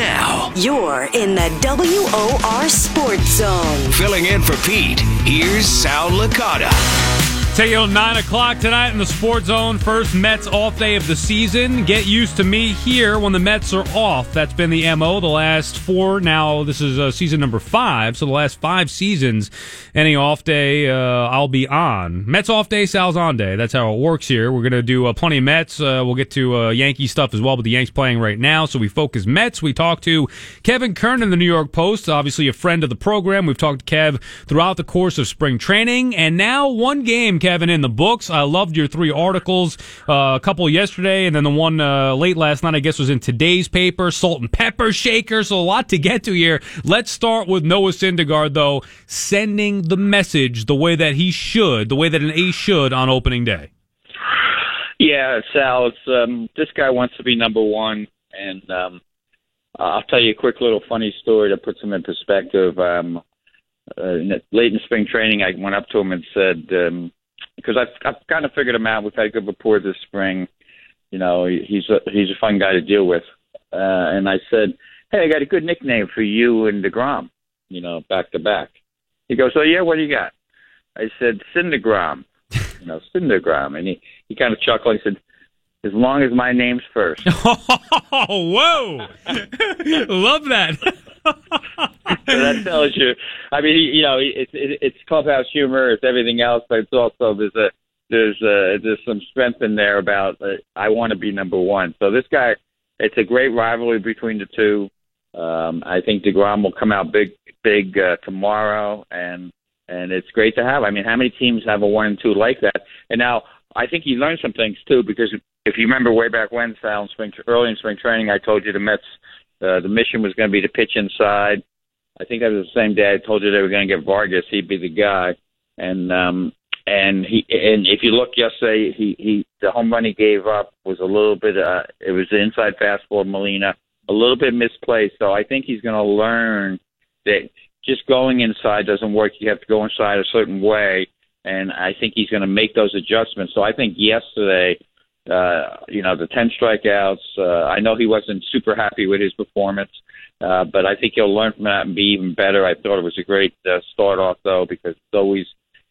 Now, You're in the WOR Sports Zone. filling in for Pete, here's Sal Licata. Take you 9 o'clock tonight in the Sports Zone. First Mets off day of the season. Get used to me here when the Mets are off. That's been the MO the last four. Now, this is uh, season number five. So the last five seasons, any off day, uh, I'll be on. Mets off day, Sal's on day. That's how it works here. We're going to do uh, plenty of Mets. Uh, we'll get to uh, Yankee stuff as well, but the Yanks playing right now. So we focus Mets. We talk to Kevin Kernan the New York Post, obviously a friend of the program. We've talked to Kev throughout the course of spring training. And now one game, Kevin, in the books. I loved your three articles, uh, a couple yesterday, and then the one uh, late last night, I guess, was in today's paper, Salt and Pepper Shaker. So a lot to get to here. Let's start with Noah Syndergaard, though, sending the message the way that he should, the way that an ace should on opening day. Yeah, Sal, it's, um, this guy wants to be number one, and um, I'll tell you a quick little funny story to put some in perspective. Um, uh, late in spring training, I went up to him and said, um, because I've, I've kind of figured him out. We've had good rapport this spring. You know, he's a, he's a fun guy to deal with. Uh, and I said, hey, I got a good nickname for you and DeGrom, you know, back to back. He goes, oh, yeah, what do you got? I said, Cindergrom, you know, Cindergrom. And he, he kind of chuckled. He said, as long as my name's first. Oh, whoa! Love that. So that tells you. I mean, you know, it's it, it's clubhouse humor, it's everything else, but it's also there's a there's a there's some strength in there about uh, I want to be number one. So this guy, it's a great rivalry between the two. Um, I think Degrom will come out big big uh, tomorrow, and and it's great to have. I mean, how many teams have a one and two like that? And now I think he learned some things too, because if you remember way back when, Sal, in spring early in spring training, I told you the Mets uh, the mission was going to be to pitch inside. I think that was the same day I told you they were going to get Vargas. He'd be the guy, and um, and he and if you look yesterday, he he the home run he gave up was a little bit. Uh, it was the inside fastball, Molina, a little bit misplaced. So I think he's going to learn that just going inside doesn't work. You have to go inside a certain way, and I think he's going to make those adjustments. So I think yesterday uh, you know, the 10 strikeouts. Uh, I know he wasn't super happy with his performance, uh, but I think he'll learn from that and be even better. I thought it was a great uh, start off, though, because it's always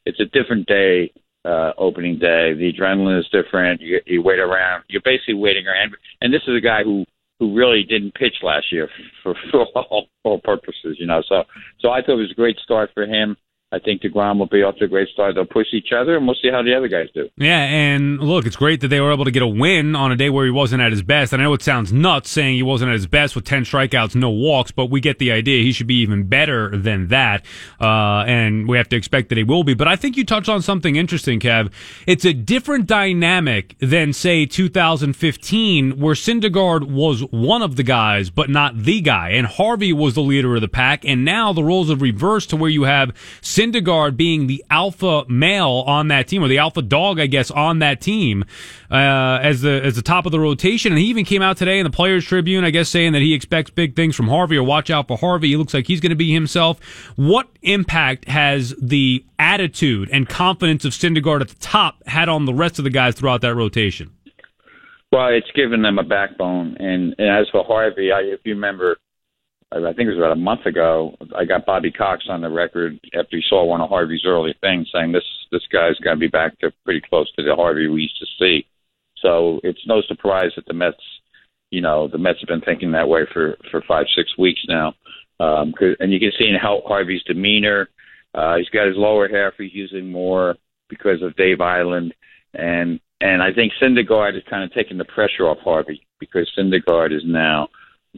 it's a different day, uh, opening day. The adrenaline is different. You, you wait around. You're basically waiting around. And this is a guy who who really didn't pitch last year for, for all, all purposes, you know. So so I thought it was a great start for him. I think DeGrom will be off to a great start. They'll push each other, and we'll see how the other guys do. Yeah, and look, it's great that they were able to get a win on a day where he wasn't at his best. And I know it sounds nuts saying he wasn't at his best with 10 strikeouts, no walks, but we get the idea. He should be even better than that. Uh, and we have to expect that he will be. But I think you touched on something interesting, Kev. It's a different dynamic than, say, 2015, where Syndergaard was one of the guys, but not the guy. And Harvey was the leader of the pack. And now the roles have reversed to where you have Syndergaard being the alpha male on that team, or the alpha dog, I guess, on that team, uh, as the as the top of the rotation. And he even came out today in the Players Tribune, I guess, saying that he expects big things from Harvey, or watch out for Harvey. He looks like he's going to be himself. What impact has the attitude and confidence of Syndergaard at the top had on the rest of the guys throughout that rotation? Well, it's given them a backbone. And, and as for Harvey, I, if you remember, I think it was about a month ago, I got Bobby Cox on the record after he saw one of Harvey's early things saying this this guy's going to be back to pretty close to the Harvey we used to see. So it's no surprise that the Mets, you know, the Mets have been thinking that way for for five six weeks now. Um, and you can see in how Harvey's demeanor. Uh, he's got his lower half he's using more because of Dave Eiland, and and I think Syndergaard is kind of taking the pressure off Harvey because Syndergaard is now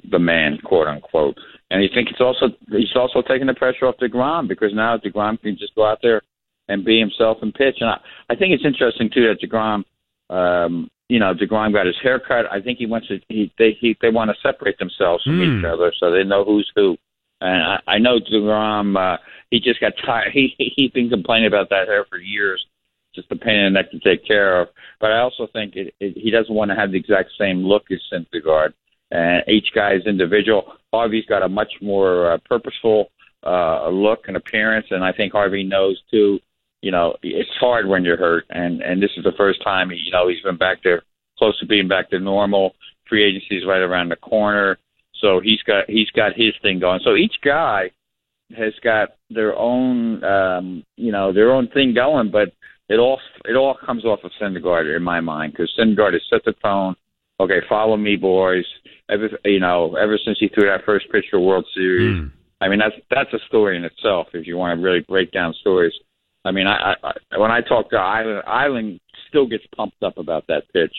the man, quote unquote. And I think it's also he's also taking the pressure off Degrom because now Degrom can just go out there and be himself and pitch. And I, I think it's interesting too that Degrom, um, you know, Degrom got his hair cut. I think he wants to he they he, they want to separate themselves from Hmm. each other so they know who's who. And I, I know Degrom, uh, he just got tired. He he's been complaining about that hair for years. Just a pain in the neck to take care of. But I also think it, it, he doesn't want to have the exact same look as Syndergaard. And each guy is individual. Harvey's got a much more uh, purposeful uh, look and appearance, and I think Harvey knows too. You know, it's hard when you're hurt, and and this is the first time he you know he's been back there close to being back to normal. Free agency is right around the corner, So he's got he's got his thing going. So each guy has got their own um, you know their own thing going, but it all it all comes off of Syndergaard in my mind because Syndergaard has set the tone. Okay, follow me, boys. Ever you know ever since he threw that first pitch for World Series. Mm. I mean that's that's a story in itself if you want to really break down stories. I mean, I, I when I talk to Eiland, Eiland still gets pumped up about that pitch.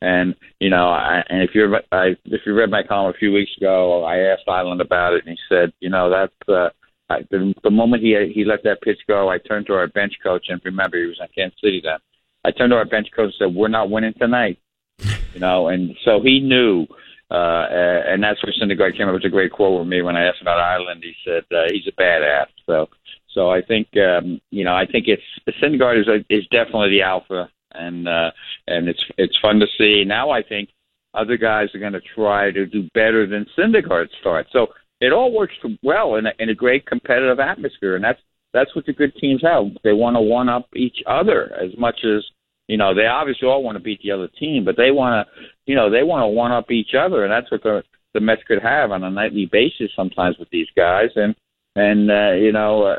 And you know, I, and if you I, if you read my column a few weeks ago, I asked Eiland about it, and he said, you know, that's uh, I, the, the moment he he let that pitch go, I turned to our bench coach, and remember he was in Kansas City then. I turned to our bench coach and said, "We're not winning tonight," you know, and so he knew. Uh, and that's where Syndergaard came up with a great quote with me when I asked about Eiland. He said uh, he's a badass. So, so I think um, you know I think it's Syndergaard is a, is definitely the alpha, and uh, and it's it's fun to see. Now I think other guys are going to try to do better than Syndergaard start. So it all works well in a, in a great competitive atmosphere, and that's that's what the good teams have. They want to one up each other as much as you know. They obviously all want to beat the other team, but they want to, you know, they want to one up each other, and that's what the the Mets could have on a nightly basis sometimes with these guys, and and uh, you know, uh,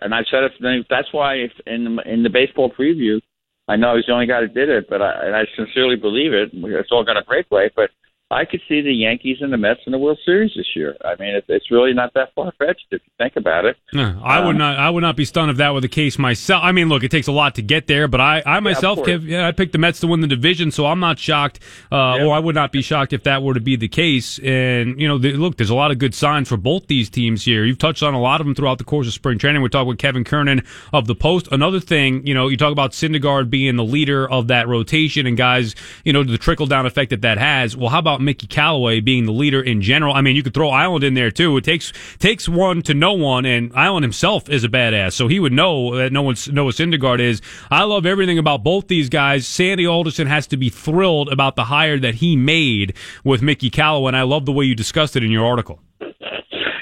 and I said it. That's why if in in the baseball preview, I know he's the only guy that did it, but I, and I sincerely believe it. It's all going to break way, but I could see the Yankees and the Mets in the World Series this year. I mean, it's, it's really not that far fetched if you think about it. No, I um, would not. I would not be stunned if that were the case myself. I mean, look, it takes a lot to get there, but I, I myself, yeah, Kev, yeah, I picked the Mets to win the division, so I'm not shocked, uh, yeah. or I would not be shocked if that were to be the case. And you know, the, look, there's a lot of good signs for both these teams here. You've touched on a lot of them throughout the course of spring training. We're talking with Kevin Kernan of the Post. Another thing, you know, you talk about Syndergaard being the leader of that rotation, and guys, you know, the trickle down effect that that has. Well, how about Mickey Callaway? being the leader in general. I mean, you could throw Eiland in there too. It takes takes one to know one, and Eiland himself is a badass, so he would know that no one knows Syndergaard is. I love everything about both these guys. Sandy Alderson has to be thrilled about the hire that he made with Mickey Callaway, and I love the way you discussed it in your article.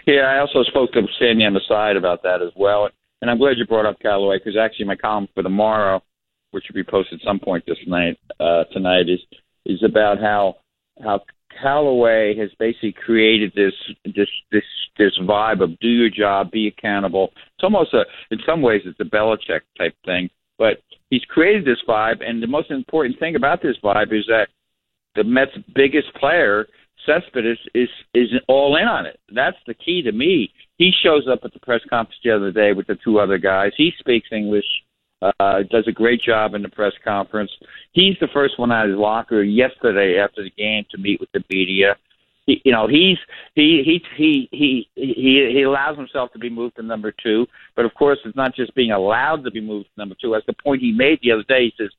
Yeah, I also spoke to Sandy on the side about that as well, and I'm glad you brought up Callaway because actually my column for tomorrow, which will be posted some point this night uh, tonight, is is about how how Callaway has basically created this this this this vibe of do your job, be accountable. It's almost a in some ways it's a Belichick type thing, but he's created this vibe. And the most important thing about this vibe is that the Mets' biggest player, Cespedes, is is all in on it. That's the key to me. He shows up at the press conference the other day with the two other guys. He speaks English uh, does a great job in the press conference. He's the first one out of his locker yesterday after the game to meet with the media. He, you know, he's he he he he he he allows himself to be moved to number two, but of course, it's not just being allowed to be moved to number two. As the point he made the other day, he says.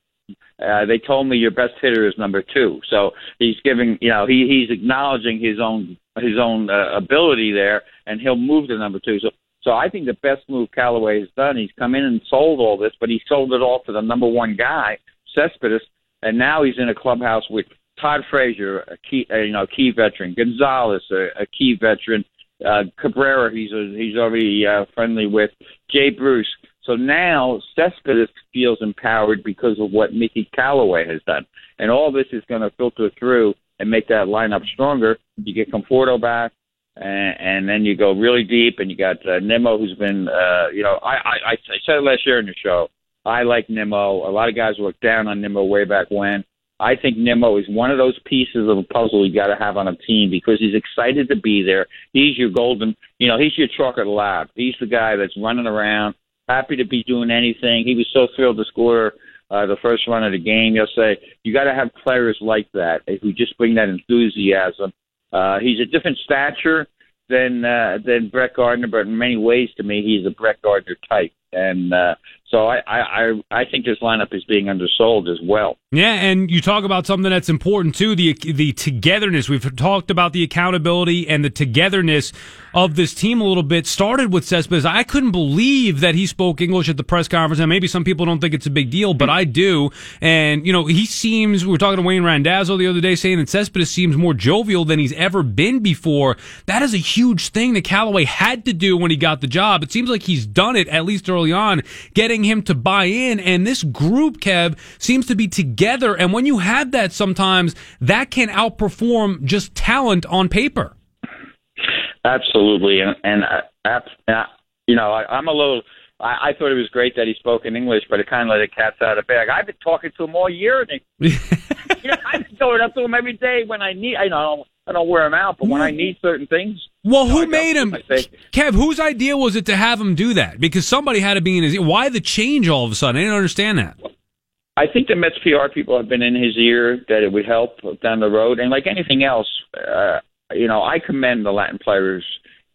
Uh, they told me your best hitter is number two, so he's giving, you know, he he's acknowledging his own his own uh, ability there, and he'll move to number two. So so I think the best move Callaway has done, he's come in and sold all this, but he sold it all to the number one guy, Cespedes, and now he's in a clubhouse with Todd Frazier, a key, uh, you know, key veteran, Gonzalez, a, a key veteran, uh, Cabrera, he's a, he's already uh, friendly with, Jay Bruce. So now Cespedes feels empowered because of what Mickey Callaway has done, and all this is going to filter through and make that lineup stronger. You get Conforto back and, and then you go really deep, and you got uh, Nimmo, who's been, uh, you know, I, I, I said it last year in the show. I like Nimmo. A lot of guys look down on Nimmo way back when. I think Nimmo is one of those pieces of a puzzle you got to have on a team because he's excited to be there. He's your golden, you know, he's your chocolate lab. He's the guy that's running around, happy to be doing anything. He was so thrilled to score uh, the first run of the game. You'll say you got to have players like that who just bring that enthusiasm uh, he's a different stature than uh, than Brett Gardner, but in many ways, to me, he's a Brett Gardner type. And uh, so I, I, I think this lineup is being undersold as well. Yeah, and you talk about something that's important too the the togetherness. We've talked about the accountability and the togetherness of this team a little bit. Started with Cespedes. I couldn't believe that he spoke English at the press conference, and maybe some people don't think it's a big deal, but I do. And you know, he seems. We were talking to Wayne Randazzo the other day, saying that Cespedes seems more jovial than he's ever been before. That is a huge thing that Callaway had to do when he got the job. It seems like he's done it at least early on, getting him to buy in. And this group, Kev, seems to be together. And when you have that, sometimes that can outperform just talent on paper. Absolutely, and and uh, uh, you know, I, I'm a little. I, I thought it was great that he spoke in English, but it kind of let the cats out of the bag. I've been talking to him all year, and he, you know, I'm going up to him every day when I need. I know I don't wear him out, but when I need certain things. Well, I who made him? Kev, whose idea was it to have him do that? Because somebody had to be in his. Ear. Why the change all of a sudden? I didn't understand that. I think the Mets PR people have been in his ear that it would help down the road, and like anything else, uh, you know, I commend the Latin players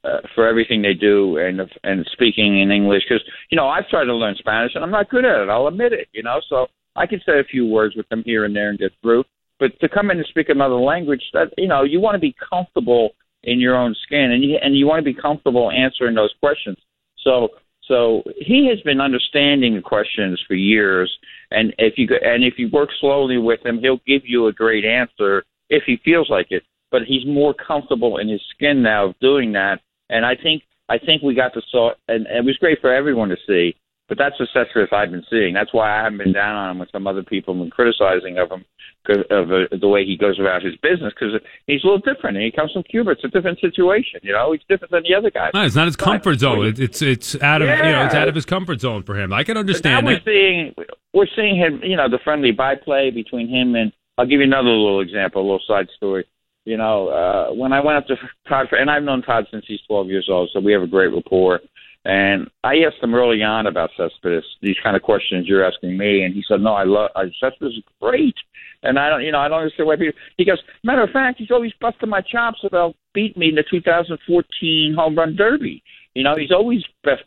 uh, for everything they do and and speaking in English because you know I've tried to learn Spanish and I'm not good at it. I'll admit it. You know, so I can say a few words with them here and there and get through. But to come in and speak another language, that you know, you want to be comfortable in your own skin, and you and you want to be comfortable answering those questions. So so he has been understanding the questions for years, and if you and if you work slowly with him, he'll give you a great answer if he feels like it. But he's more comfortable in his skin now of doing that, and I think I think we got to saw, and, and it was great for everyone to see. But that's the Cespedes I've been seeing. That's why I haven't been down on him with some other people and criticizing of him because of uh, the way he goes about his business. Because he's a little different, and he comes from Cuba. It's a different situation, you know. He's different than the other guys. No, it's not his comfort zone. It, it's it's out of you know it's out of his comfort zone for him. I can But now understand we're seeing we're seeing him, you know, the friendly byplay between him and. I'll give you another little example, a little side story. You know, uh, when I went up to Todd, and I've known Todd since he's 12 years old, so we have a great rapport. And I asked him early on about Cespedes, these kind of questions you're asking me, and he said, "No, I love I, Cespedes is great." And I don't, you know, I don't understand why people. He goes, matter of fact, he's always busting my chops about beating me in the 2014 home run derby. You know, he's always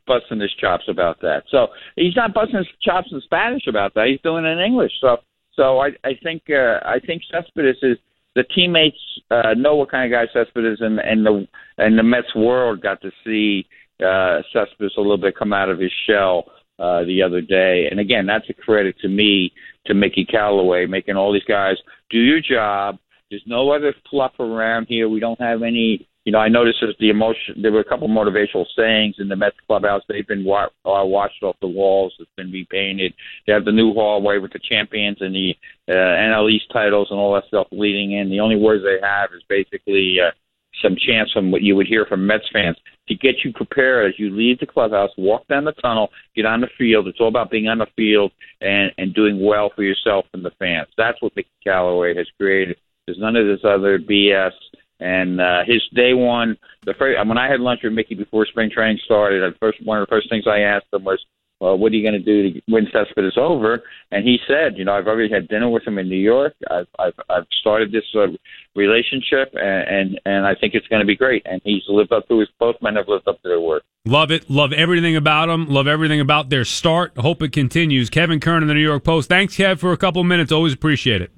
busting his chops about that. So he's not busting his chops in Spanish about that. He's doing it in English. So, so I, I think, uh, I think Cespedes is the teammates uh, know what kind of guy Cespedes is, and, and the and the Mets world got to see uh, Cespedes a little bit come out of his shell uh, the other day. And again, that's a credit to me, to Mickey Callaway, making all these guys do your job. There's no other fluff around here. We don't have any. You know, I noticed there's the emotion. There were a couple motivational sayings in the Mets clubhouse. They've been wa- uh, washed off the walls. It's been repainted. They have the new hallway with the champions and the uh, NL East titles and all that stuff leading in. The only words they have is basically uh, some chants from what you would hear from Mets fans to get you prepared as you leave the clubhouse, walk down the tunnel, get on the field. It's all about being on the field and and doing well for yourself and the fans. That's what Mickey Callaway has created. There's none of this other BS. And uh, his day one, the first, when I had lunch with Mickey before spring training started, the first one of the first things I asked him was, well, what are you going to do win Cespedes over? And he said, you know, I've already had dinner with him in New York. I've I've, I've started this uh, relationship, and, and and I think it's going to be great. And he's lived up to his. Both men have lived up to their word. Love it. Love everything about them. Love everything about their start. Hope it continues. Kevin Kernan the New York Post. Thanks, Kev, for a couple minutes. Always appreciate it.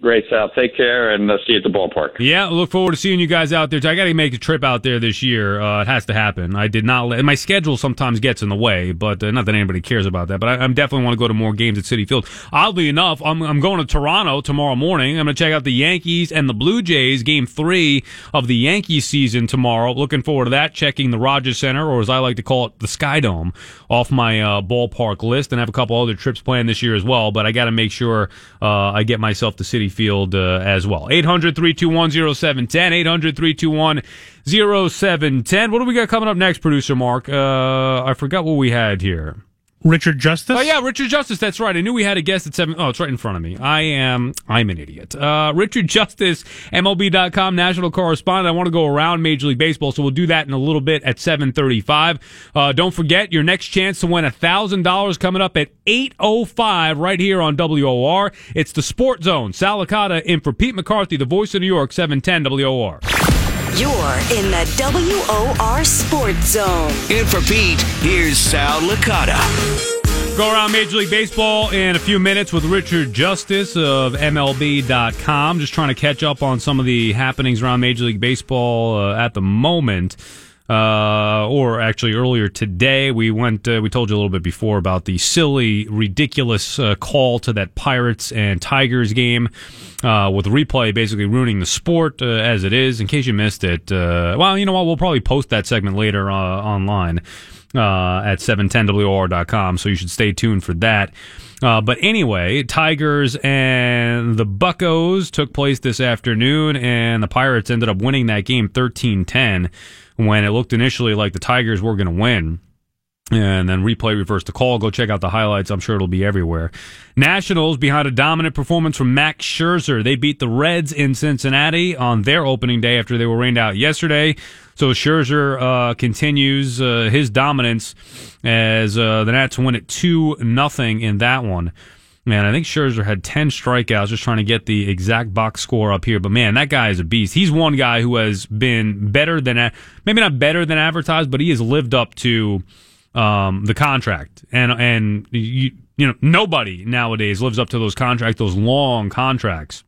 Great, Sal. Take care, and uh, see you at the ballpark. Yeah, look forward to seeing you guys out there. I got to make a trip out there this year. Uh, it has to happen. I did not let my schedule sometimes gets in the way, but uh, not that anybody cares about that. But I, definitely want to go to more games at Citi Field. Oddly enough, I'm, I'm going to Toronto tomorrow morning. I'm going to check out the Yankees and the Blue Jays game three of the Yankees season tomorrow. Looking forward to that. Checking the Rogers Center, or as I like to call it, the Sky Dome, off my uh, ballpark list, and have a couple other trips planned this year as well. But I got to make sure uh, I get myself to Citi Field uh, as well. 800 321 0710. 800 321 0710. What do we got coming up next, producer Mark? Uh, I forgot what we had here. Richard Justice. Oh yeah, Richard Justice. That's right. I knew we had a guest at seven. Oh, it's right in front of me. I am. I'm an idiot. Uh, Richard Justice, MLB.com national correspondent. I want to go around Major League Baseball, so we'll do that in a little bit at 7:35. Uh, don't forget your next chance to win a thousand dollars coming up at 8:05 right here on WOR. It's the Sport Zone. Sal Licata in for Pete McCarthy, the voice of New York, 710 WOR. You're in the WOR Sports Zone. In for Pete, here's Sal Licata. Go around Major League Baseball in a few minutes with Richard Justice of MLB.com. Just trying to catch up on some of the happenings around Major League Baseball uh, at the moment. Uh, or actually earlier today, we went, uh, we told you a little bit before about the silly, ridiculous uh, call to that Pirates and Tigers game, uh, with replay basically ruining the sport uh, as it is. In case you missed it, uh, well, you know what? We'll probably post that segment later uh, online. uh, at 710WR.com. So you should stay tuned for that. Uh, but anyway, Tigers and the Buckos took place this afternoon, and the Pirates ended up winning that game 13 10 when it looked initially like the Tigers were going to win. And then replay reverse the call. Go check out the highlights. I'm sure it'll be everywhere. Nationals behind a dominant performance from Max Scherzer. They beat the Reds in Cincinnati on their opening day after they were rained out yesterday. So Scherzer uh, continues uh, his dominance as uh, the Nats win it two nothing in that one. Man, I think Scherzer had 10 strikeouts, just trying to get the exact box score up here. But man, that guy is a beast. He's one guy who has been better than, maybe not better than advertised, but he has lived up to um, the contract. And, and you, you know, nobody nowadays lives up to those contracts, those long contracts.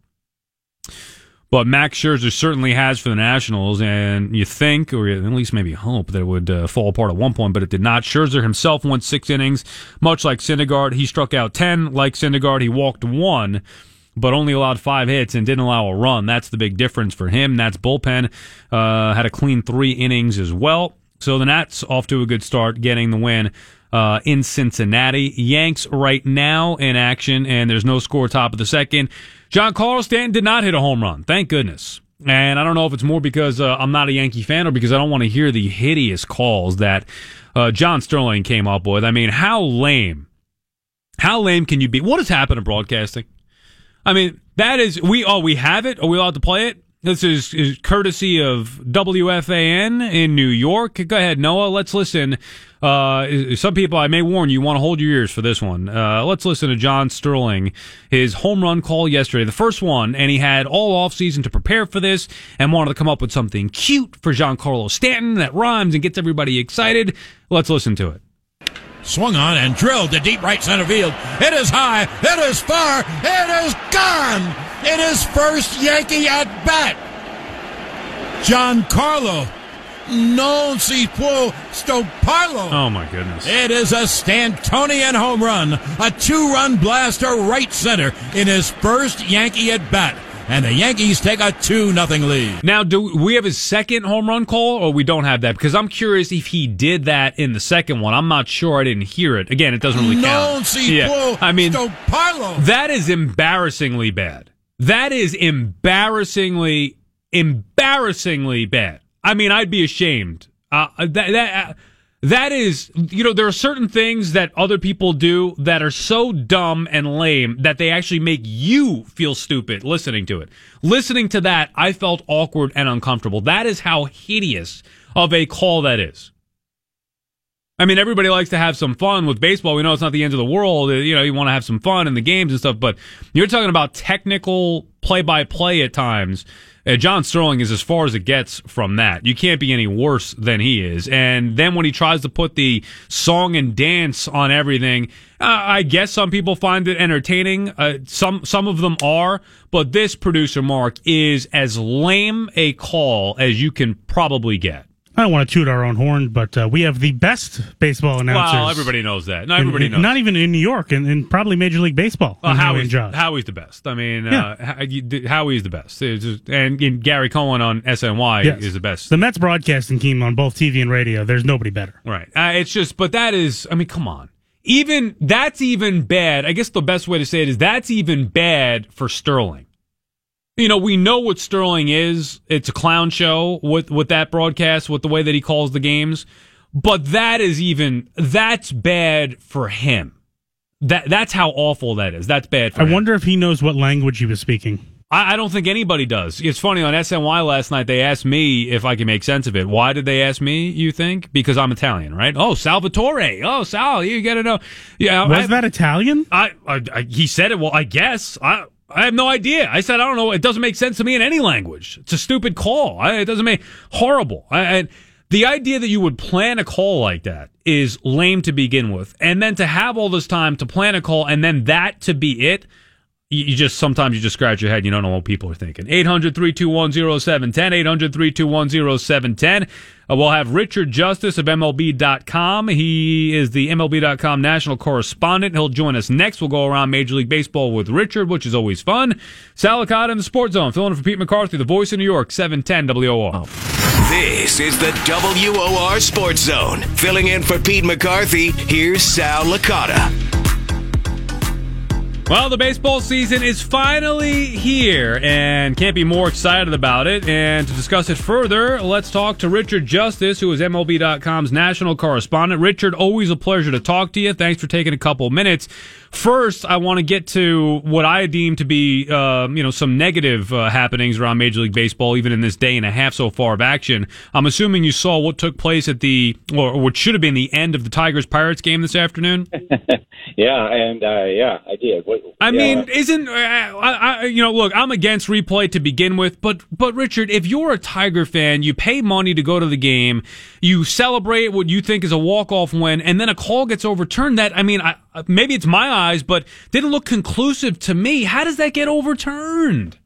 But Max Scherzer certainly has for the Nationals, and you think, or at least maybe hope, that it would uh, fall apart at one point, but it did not. Scherzer himself went six innings, much like Syndergaard. He struck out 10. Like Syndergaard, he walked one, but only allowed five hits and didn't allow a run. That's the big difference for him. That's bullpen. Uh, had a clean three innings as well. So the Nats off to a good start, getting the win. Uh, in Cincinnati. Yanks right now in action, and there's no score top of the second. Giancarlo Stanton did not hit a home run. Thank goodness. And I don't know if it's more because uh, I'm not a Yankee fan or because I don't want to hear the hideous calls that uh, John Sterling came up with. I mean, how lame. How lame can you be? What has happened in broadcasting? I mean, that is we oh we have it. Are we allowed to play it? This is, is courtesy of WFAN in New York. Go ahead, Noah. Let's listen. Uh, some people, I may warn you, want to hold your ears for this one. Uh, let's listen to John Sterling, his home run call yesterday, the first one, and he had all off season to prepare for this and wanted to come up with something cute for Giancarlo Stanton that rhymes and gets everybody excited. Let's listen to it. Swung on and drilled to deep right center field. It is high. It is far. It is gone. It is first Yankee at bat. Giancarlo non si può stopparlo. Oh my goodness. It is a Stantonian home run, a two-run blaster right center in his first Yankee at bat. And the Yankees take a 2 nothing lead. Now, do we have his second home run call or we don't have that? Because I'm curious if he did that in the second one. I'm not sure. I didn't hear it. Again, it doesn't really count. Si yeah. I mean, that is embarrassingly bad. That is embarrassingly, embarrassingly bad. I mean, I'd be ashamed. Uh, that that uh, that is, you know, there are certain things that other people do that are so dumb and lame that they actually make you feel stupid listening to it. Listening to that, I felt awkward and uncomfortable. That is how hideous of a call that is. I mean, everybody likes to have some fun with baseball. We know it's not the end of the world. Uh, you know, you want to have some fun in the games and stuff, but you're talking about technical play by play at times. Uh, John Sterling is as far as it gets from that. You can't be any worse than he is. And then when he tries to put the song and dance on everything, uh, I guess some people find it entertaining. Uh, some some of them are, but this producer Mark is as lame a call as you can probably get. I don't want to toot our own horn, but uh, we have the best baseball announcers. Well, everybody knows that. No, everybody in, knows. Not even in New York, and, and probably Major League Baseball. Well, Howie Howie's, and Josh. Howie's the best. I mean, Yeah. uh, Howie's the best. Just- and, and Gary Cohen on SNY Yes. is the best. The Mets broadcasting team on both TV and radio. There's nobody better. Right. Uh, it's just, but that is, I mean, come on. Even, that's even bad. I guess the best way to say it is that's even bad for Sterling. You know, we know what Sterling is. It's a clown show with, with that broadcast, with the way that he calls the games. But that is even, that's bad for him. That, that's how awful that is. That's bad for I him. wonder if he knows what language he was speaking. I, I don't think anybody does. It's funny on SNY last night. They asked me if I can make sense of it. Why did they ask me? You think because I'm Italian, right? Oh, Salvatore. Oh, Sal. You got to know. Yeah, Was I, that Italian? I, I, I? He said it. Well, I guess. I. I have no idea. I said I don't know. It doesn't make sense to me in any language. It's a stupid call. I, it doesn't make horrible. I, and the idea that you would plan a call like that is lame to begin with, and then to have all this time to plan a call and then that to be it you just sometimes you just scratch your head. You don't know what people are thinking. 800 321 0710. 800 321 0710. Uh, We'll have Richard Justice of MLB.com. He is the MLB.com national correspondent. He'll join us next. We'll go around Major League Baseball with Richard, which is always fun. Sal Licata in the Sports Zone, filling in for Pete McCarthy, the voice of New York, 710 WOR. This is the WOR Sports Zone. Filling in for Pete McCarthy, here's Sal Licata. Well, the baseball season is finally here and can't be more excited about it. And to discuss it further, let's talk to Richard Justice, who is MLB.com's national correspondent. Richard, always a pleasure to talk to you. Thanks for taking a couple minutes. First, I want to get to what I deem to be, uh, you know, some negative uh, happenings around Major League Baseball, even in this day and a half so far of action. I'm assuming you saw what took place at the, or what should have been the end of the Tigers Pirates game this afternoon. Yeah, and uh, yeah, I did. What, I yeah, mean, isn't uh, I, I, you know? Look, I'm against replay to begin with, but but Richard, if you're a Tiger fan, you pay money to go to the game, you celebrate what you think is a walk off win, and then a call gets overturned. That I mean, I, maybe it's my eyes, but didn't look conclusive to me. How does that get overturned?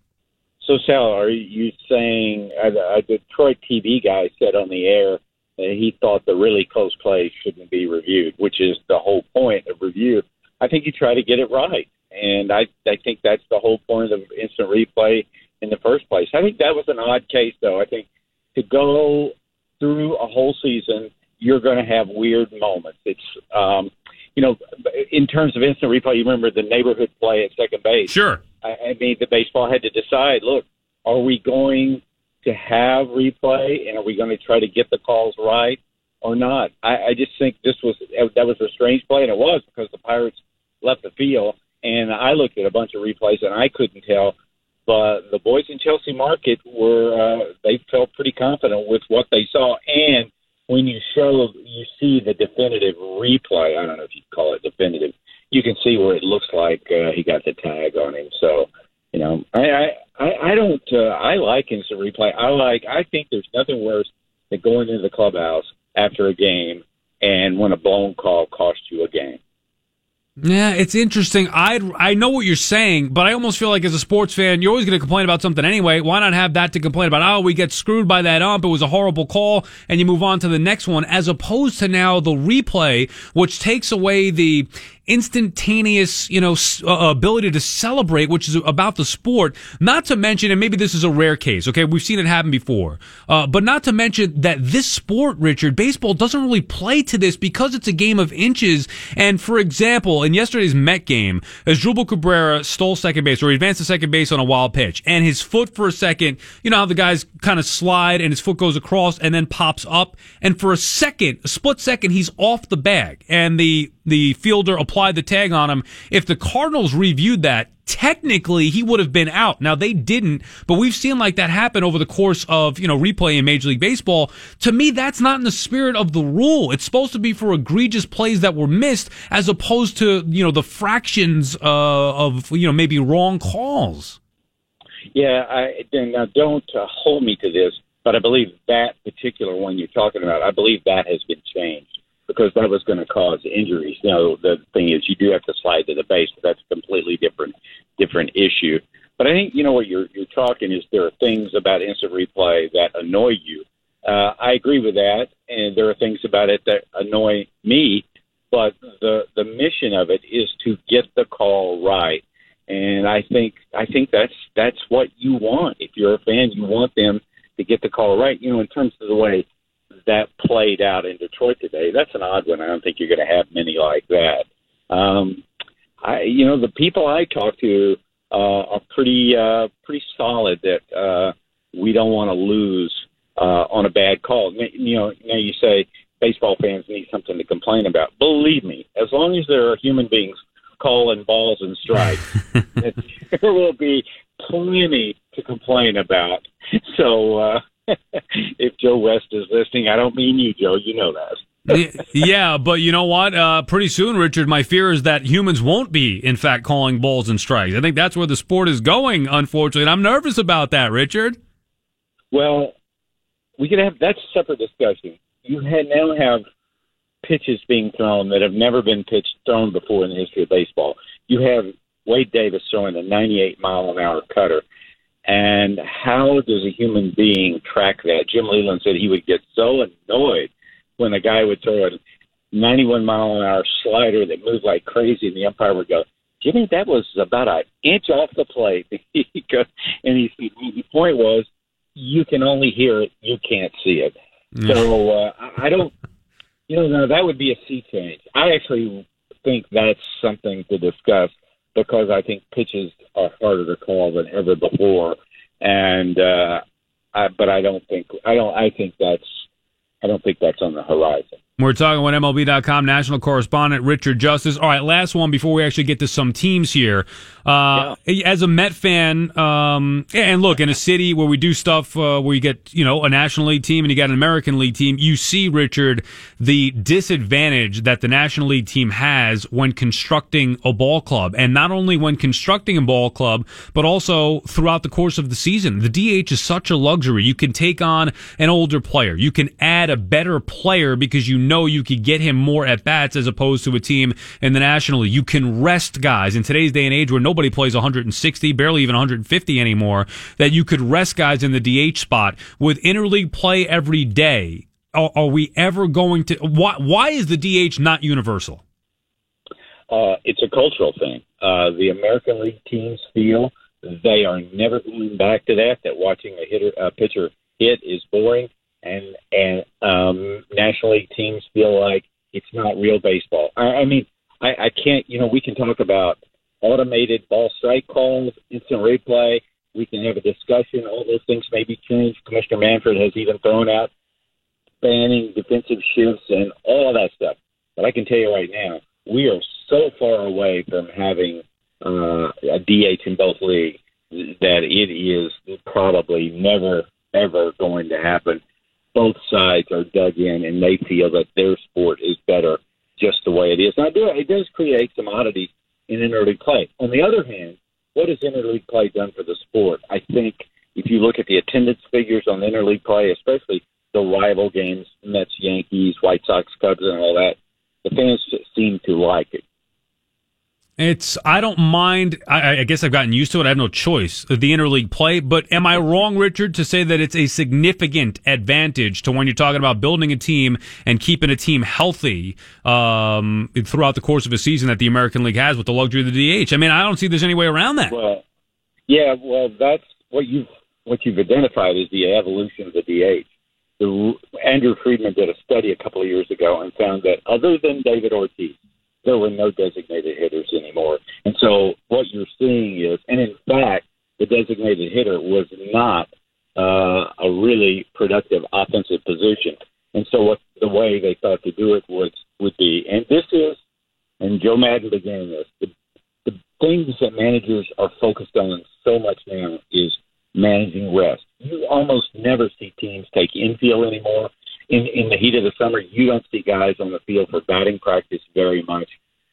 so Sal, are you saying a, a Detroit TV guy said on the air that he thought the really close play shouldn't be reviewed, which is the whole point of review? I think you try to get it right, and I I think that's the whole point of instant replay in the first place. I think that was an odd case, though. I think to go through a whole season, you're going to have weird moments. It's um, you know, in terms of instant replay, you remember the neighborhood play at second base. Sure. I, I mean, the baseball had to decide. Look, are we going to have replay, and are we going to try to get the calls right or not? I, I just think this was that was a strange play, and it was because the Pirates left the field, and I looked at a bunch of replays, and I couldn't tell. But the boys in Chelsea Market were uh, they felt pretty confident with what they saw, and when you show you see the definitive replay, I don't know if you'd call it definitive, you can see where it looks like uh, he got the tag on him. So, you know, I I I, don't uh, I like instant replay. I like I think there's nothing worse than going into the clubhouse after a game and when a blown call cost you a game. Yeah, it's interesting. I I know what you're saying, but I almost feel like as a sports fan, you're always going to complain about something anyway. Why not have that to complain about? Oh, we get screwed by that ump. It was a horrible call, and you move on to the next one, as opposed to now the replay, which takes away the instantaneous, you know, uh, ability to celebrate, which is about the sport. Not to mention, and maybe this is a rare case. Okay, we've seen it happen before, uh, but not to mention that this sport, Richard, baseball doesn't really play to this because it's a game of inches. And for example, in yesterday's Met game, Asdrubal Cabrera stole second base or he advanced to second base on a wild pitch, and his foot for a second, you know how the guys kind of slide and his foot goes across and then pops up, and for a second, a split second, he's off the bag, and the the fielder applied the tag on him. If the Cardinals reviewed that, technically he would have been out. Now they didn't, but we've seen like that happen over the course of, you know, replay in Major League Baseball. To me, that's not in the spirit of the rule. It's supposed to be for egregious plays that were missed as opposed to, you know, the fractions uh, of, you know, maybe wrong calls. Yeah, I now don't uh, hold me to this, but I believe that particular one you're talking about, I believe that has been changed because that was going to cause injuries. You know, the thing is, you do have to slide to the base, but that's a completely different different issue. But I think you know what you're you're talking is there are things about instant replay that annoy you. Uh, I agree with that, and there are things about it that annoy me. But the the mission of it is to get the call right, and I think I think that's that's what you want. If you're a fan, you want them to get the call right. You know, in terms of the way that played out in Detroit today, that's an odd one. I don't think you're going to have many like that. Um, I, you know, the people I talk to uh, are pretty uh, pretty solid that uh, we don't want to lose uh, on a bad call. You know, now you say baseball fans need something to complain about. Believe me, as long as there are human beings calling balls and strikes, there will be plenty to complain about. So. Uh, if Joe West is listening, I don't mean you, Joe. You know that. yeah, but you know what? Uh, pretty soon, Richard, my fear is that humans won't be, in fact, calling balls and strikes. I think that's where the sport is going, unfortunately. And I'm nervous about that, Richard. Well, we could have that's a separate discussion. You had, now have pitches being thrown that have never been pitched thrown before in the history of baseball. You have Wade Davis throwing a 98 mile an hour cutter. And how does a human being track that? Jim Leyland said he would get so annoyed when a guy would throw a 91 mile an hour slider that moved like crazy, and the umpire would go, Jimmy, that was about an inch off the plate. And he the point was, you can only hear it, you can't see it. So uh, I- I don't, you know, no, that would be a sea change. I actually think that's something to discuss because I think pitches are harder to call than ever before, and uh, I, but I don't think I don't I think that's I don't think that's on the horizon. We're talking with MLB.com national correspondent Richard Justice. All right, last one before we actually get to some teams here. Uh, As a Met fan, um, and look, in a city where we do stuff uh, where you get, you know, a National League team and you got an American League team, you see, Richard, the disadvantage that the National League team has when constructing a ball club. And not only when constructing a ball club, but also throughout the course of the season. The DH is such a luxury. You can take on an older player. You can add a better player because you know you could get him more at bats as opposed to a team in the National League. You can rest guys in today's day and age where nobody plays 160, barely even 150 anymore, that you could rest guys in the DH spot with interleague play every day. Are, are we ever going to? Why, why is the DH not universal? Uh, it's a cultural thing. Uh, the American League teams feel they are never going back to that. That watching a hitter, a pitcher hit is boring, and and um, National League teams feel like it's not real baseball. I, I mean, I, I can't. You know, we can talk about automated ball strike calls, instant replay. We can have a discussion. All those things may be changed. Commissioner Manfred has even thrown out banning defensive shifts and all that stuff. But I can tell you right now, we are so far away from having uh, a DH in both leagues that it is probably never, ever going to happen. Both sides are dug in, and they feel that their sport is better just the way it is. Now, it does create some oddities in interleague play. On the other hand, what has interleague play done for the sport? I think if you look at the attendance figures on interleague play, especially the rival games, Mets, Yankees, White Sox, Cubs, and all that, the fans seem to like it. It's I don't mind. I, I guess I've gotten used to it. I have no choice the interleague play. But am I wrong, Richard, to say that it's a significant advantage to when you're talking about building a team and keeping a team healthy um, throughout the course of a season that the American League has with the luxury of the DH? I mean, I don't see there's any way around that. Well, yeah, well, that's what you've what you've identified is the evolution of the DH. The, Andrew Friedman did a study a couple of years ago and found that other than David Ortiz, there were no designated hitters anymore. And so what you're seeing is, and in fact, the designated hitter was not uh, a really productive offensive position. And so what the way they thought to do it was would be, and this is, and Joe Maddon began this. The, the things that managers are focused on so much now is managing rest. You almost never see teams take infield anymore. In in the heat of the summer, you don't see guys on the field for batting practice very much,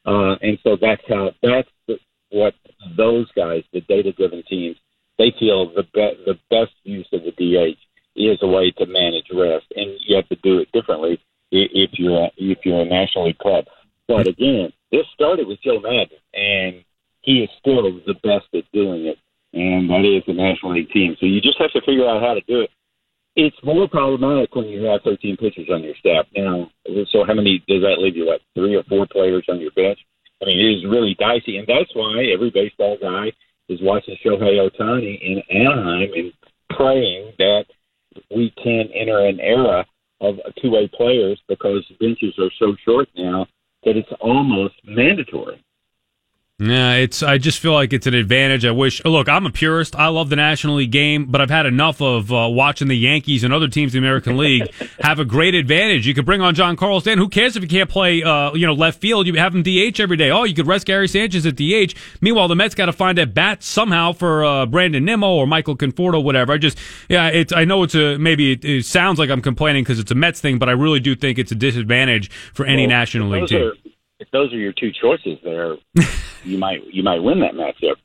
uh, and so that's how that's the, what those guys, the data-driven teams, they feel the be- the best use of the DH is a way to manage rest, and you have to do it differently if you're a, if you're a National League club. But again, this started with Joe Maddon, and he is still the best at doing it, and that is the National League team. So you just have to figure out how to do it. It's more problematic when you have 13 pitchers on your staff. Now, so how many does that leave you? What three or four players on your bench? I mean, it is really dicey, and that's why every baseball guy is watching Shohei Ohtani in Anaheim and praying that we can enter an era of two-way players because benches are so short now that it's almost mandatory. Yeah, it's. I just feel like it's an advantage. I wish. Look, I'm a purist. I love the National League game, but I've had enough of uh, watching the Yankees and other teams in the American League have a great advantage. You could bring on John Carlson. Who cares if you can't play, uh, you know, left field? You have him DH every day. Oh, you could rest Gary Sanchez at DH. Meanwhile, the Mets got to find a bat somehow for uh, Brandon Nimmo or Michael Conforto, whatever. I just, yeah, it's. I know it's a maybe it, it sounds like I'm complaining because it's a Mets thing, but I really do think it's a disadvantage for any Well, National League team. Are, if those are your two choices, there, you might you might win that matchup.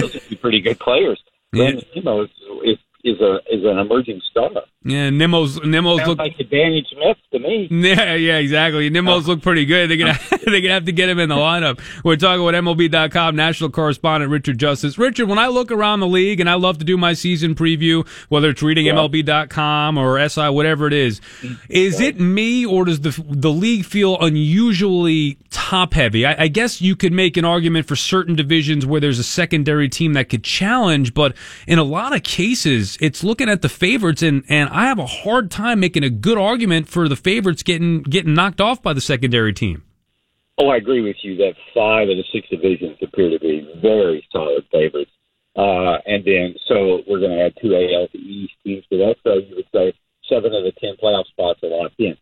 Those are two pretty good players. Brandon Nimmo is, is is a is an emerging star. Yeah, Nimmo's Nimmo's Sounds look like advantage Mets to me. Yeah, yeah, exactly. Nimmo's oh. look pretty good. They're gonna They're gonna have to get him in the lineup. We're talking with MLB.com national correspondent Richard Justice. Richard, when I look around the league, and I love to do my season preview, whether it's reading MLB.com or SI, whatever it is, mm-hmm. is it me or does the the league feel unusually top heavy? I, I guess you could make an argument for certain divisions where there's a secondary team that could challenge, but in a lot of cases, it's looking at the favorites, and and I have a hard time making a good argument for the favorites getting getting knocked off by the secondary team. Oh, I agree with you that five of the six divisions appear to be very solid favorites. Uh, and then, so we're going to add two AL East teams to that. So you would say seven of the ten playoff spots are locked in.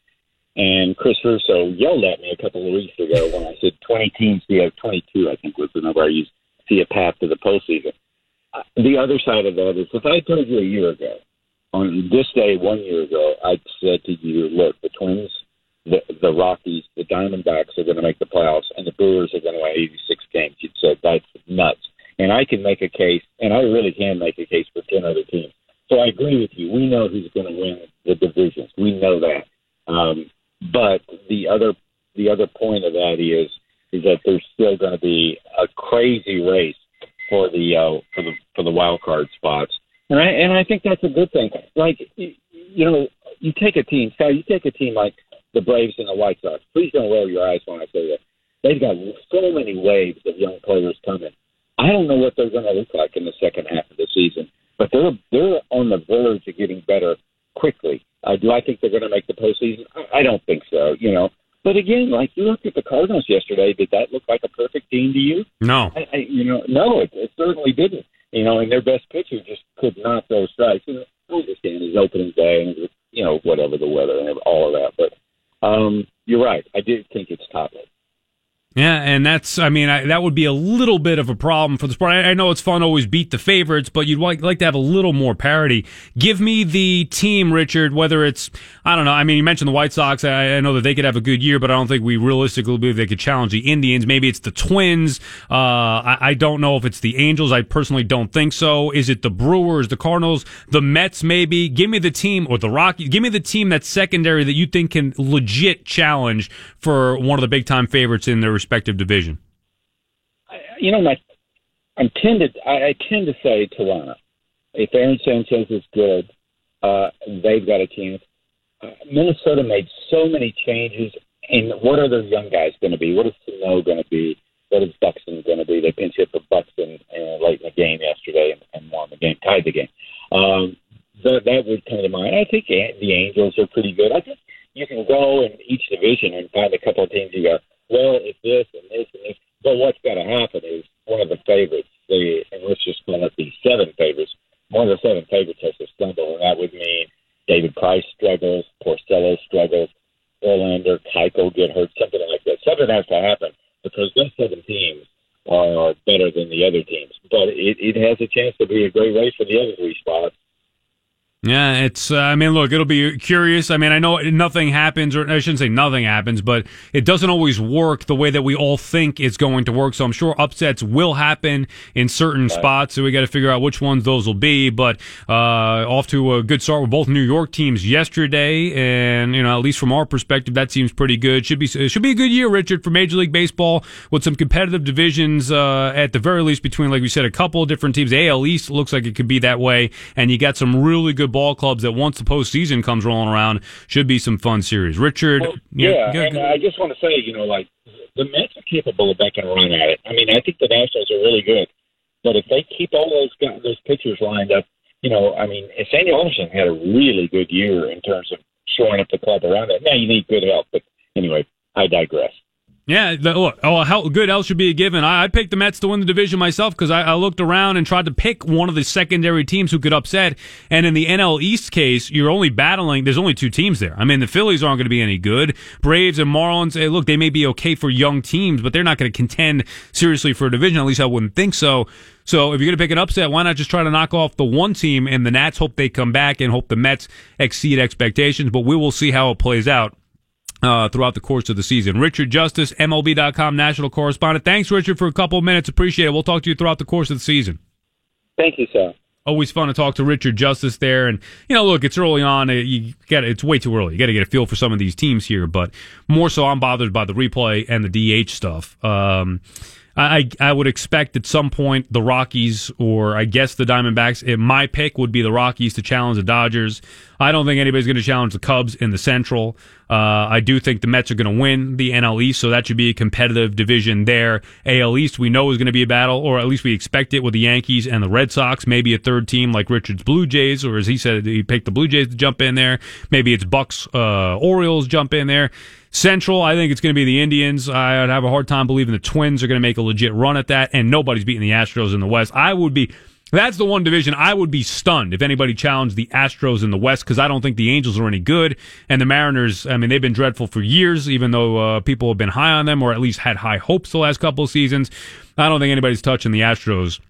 And Chris Russo yelled at me a couple of weeks ago when I said 20 teams. We have 22, I think was the number I used. See a path to the postseason. Uh, the other side of that is if I told you a year ago, on this day one year ago, I said to you, look, the Twins the, the Rockies, the Diamondbacks are going to make the playoffs, and the Brewers are going to win 86 games. You'd say that's nuts. And I can make a case, and I really can make a case for 10 other teams. So I agree with you. We know who's going to win the divisions. We know that. Um, but the other the other point of that is is that there's still going to be a crazy race for the uh, for the for the wild card spots, and I and I think that's a good thing. Like you know, you take a team, Scott, you take a team like the Braves and the White Sox. Please don't roll your eyes when I say that. They've got so many waves of young players coming. I don't know what they're going to look like in the second half of the season, but they're they're on the verge of getting better quickly. Uh, do I think they're going to make the postseason? I, I don't think so. You know, but again, like you looked at the Cardinals yesterday, did that look like a perfect team to you? No, I, I, you know, no, it, it certainly didn't. You know, and their best pitcher just could not throw strikes. And I understand his opening day and you know whatever the weather and all of that, but um, you're right. I did think it's top heavy. Yeah, and that's, I mean, I, that would be a little bit of a problem for the sport. I, I, know it's fun to always beat the favorites, but you'd like, like to have a little more parity. Give me the team, Richard, whether it's, I don't know, I mean, you mentioned the White Sox. I, I know that they could have a good year, but I don't think we realistically believe they could challenge the Indians. Maybe it's the Twins. Uh, I, I don't know if it's the Angels. I personally don't think so. Is it the Brewers, the Cardinals, the Mets, maybe? Give me the team, or the Rockies. Give me the team that's secondary that you think can legit challenge for one of the big time favorites in their division? You know, my I'm tended I, I tend to say Toronto. If Aaron Sanchez is good, uh, they've got a chance. Uh, Minnesota made so many changes, and what are their young guys going to be? What is Sano going to be? What is Buxton going to be? They pinch hit for Buxton uh, late in the game yesterday and, and won the game, tied the game. Um, that, that would come to mind. I think the Angels are pretty good. I think you can go in each division and find a couple of teams you go, well, it's this and this and this. But what's got to happen is one of the favorites, the and let's just call it the seven favorites. One of the seven favorites has to stumble, and that would mean David Price struggles, Porcello struggles, Verlander, Keuchel get hurt, something like that. Something has to happen because those seven teams are better than the other teams. But it, it has a chance to be a great race for the other three it's. Uh, I mean, look, it'll be curious. I mean, I know nothing happens, or I shouldn't say nothing happens, but it doesn't always work the way that we all think it's going to work. So I'm sure upsets will happen in certain right. spots. So we got to figure out which ones those will be. But uh, off to a good start with both New York teams yesterday, and you know, at least from our perspective, that seems pretty good. Should be should be a good year, Richard, for Major League Baseball with some competitive divisions uh, at the very least between, like we said, a couple of different teams. AL East looks like it could be that way, and you got some really good ball clubs that once the postseason comes rolling around should be some fun series. Richard, well, yeah, yeah and I just want to say, you know, like the Mets are capable of making a run at it. I mean, I think the Nationals are really good, but if they keep all those those pitchers lined up, you know, I mean, Sandy Alderson had a really good year in terms of showing up the club around it. Now you need good help, but anyway, I digress. Yeah, look, oh, how good else should be a given. I, I picked the Mets to win the division myself because I, I, looked around and tried to pick one of the secondary teams who could upset. And in the NL East case, you're only battling. There's only two teams there. I mean, the Phillies aren't going to be any good. Braves and Marlins. Hey, look, they may be okay for young teams, but they're not going to contend seriously for a division. At least I wouldn't think so. So if you're going to pick an upset, why not just try to knock off the one team? And the Nats hope they come back and hope the Mets exceed expectations. But we will see how it plays out uh, throughout the course of the season. Richard Justice, MLB.com national correspondent. Thanks, Richard, for a couple of minutes. Appreciate it. We'll talk to you throughout the course of the season. Thank you, sir. Always fun to talk to Richard Justice there. And, you know, look, it's early on. uh, You got It's way too early. You got to get a feel for some of these teams here. But more so, I'm bothered by the replay and the DH stuff. Um, I, I would expect at some point the Rockies or I guess the Diamondbacks. It, my pick would be the Rockies to challenge the Dodgers. I don't think anybody's going to challenge the Cubs in the Central. Uh, I do think the Mets are going to win the NL East, so that should be a competitive division there. AL East we know is going to be a battle, or at least we expect it with the Yankees and the Red Sox. Maybe a third team like Richard's Blue Jays, or as he said, he picked the Blue Jays to jump in there. Maybe it's Bucks, uh, Orioles jump in there. Central, I think it's going to be the Indians. I'd have a hard time believing the Twins are going to make a legit run at that, and nobody's beating the Astros in the West. I would be. That's the one division I would be stunned if anybody challenged the Astros in the West because I don't think the Angels are any good. And the Mariners, I mean, they've been dreadful for years, even though uh, people have been high on them or at least had high hopes the last couple of seasons. I don't think anybody's touching the Astros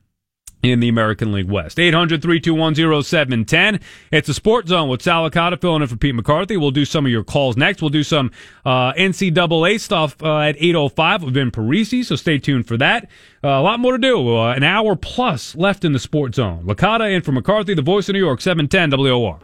in the American League West. 800 321 0710. It's the Sports Zone with Sal Licata filling in for Pete McCarthy. We'll do some of your calls next. We'll do some uh, NCAA stuff uh, at 8.05 with Ben Parisi, so stay tuned for that. Uh, a lot more to do. Uh, an hour plus left in the Sports Zone. Licata in for McCarthy, the voice of New York, 710 WOR.